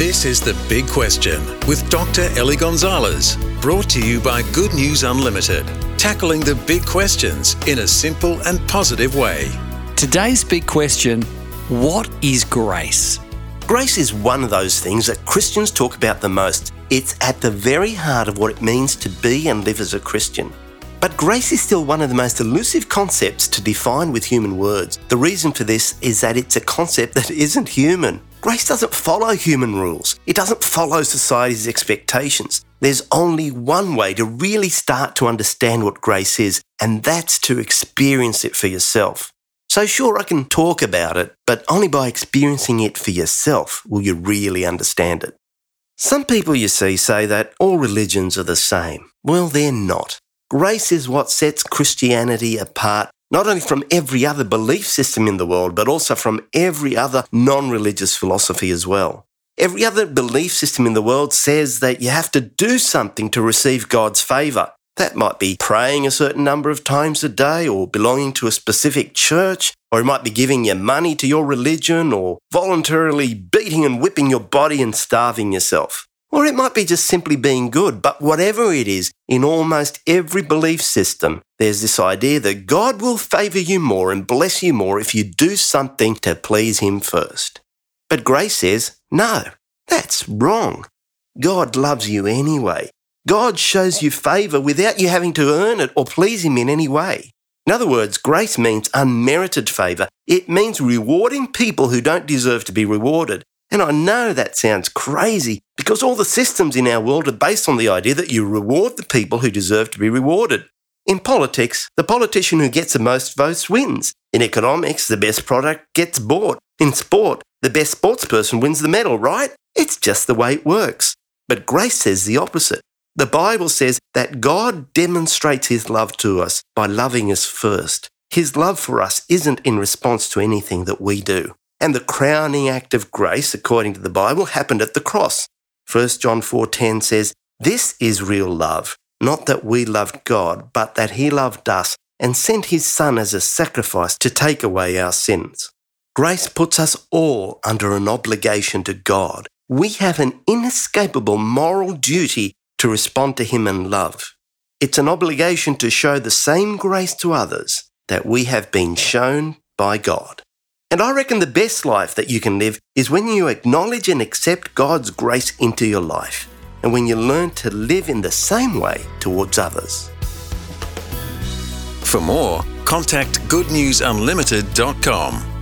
This is The Big Question with Dr. Ellie Gonzalez, brought to you by Good News Unlimited, tackling the big questions in a simple and positive way. Today's big question What is grace? Grace is one of those things that Christians talk about the most. It's at the very heart of what it means to be and live as a Christian. But grace is still one of the most elusive concepts to define with human words. The reason for this is that it's a concept that isn't human. Grace doesn't follow human rules. It doesn't follow society's expectations. There's only one way to really start to understand what grace is, and that's to experience it for yourself. So, sure, I can talk about it, but only by experiencing it for yourself will you really understand it. Some people, you see, say that all religions are the same. Well, they're not. Grace is what sets Christianity apart, not only from every other belief system in the world, but also from every other non religious philosophy as well. Every other belief system in the world says that you have to do something to receive God's favour. That might be praying a certain number of times a day, or belonging to a specific church, or it might be giving your money to your religion, or voluntarily beating and whipping your body and starving yourself. Or it might be just simply being good, but whatever it is, in almost every belief system, there's this idea that God will favour you more and bless you more if you do something to please Him first. But grace says, no, that's wrong. God loves you anyway. God shows you favour without you having to earn it or please Him in any way. In other words, grace means unmerited favour. It means rewarding people who don't deserve to be rewarded. And I know that sounds crazy because all the systems in our world are based on the idea that you reward the people who deserve to be rewarded. In politics, the politician who gets the most votes wins. In economics, the best product gets bought. In sport, the best sportsperson wins the medal, right? It's just the way it works. But grace says the opposite. The Bible says that God demonstrates his love to us by loving us first. His love for us isn't in response to anything that we do. And the crowning act of grace, according to the Bible, happened at the cross. 1 John 4:10 says, "This is real love, not that we loved God, but that he loved us and sent his son as a sacrifice to take away our sins." Grace puts us all under an obligation to God. We have an inescapable moral duty to respond to Him in love. It's an obligation to show the same grace to others that we have been shown by God. And I reckon the best life that you can live is when you acknowledge and accept God's grace into your life and when you learn to live in the same way towards others. For more, contact goodnewsunlimited.com.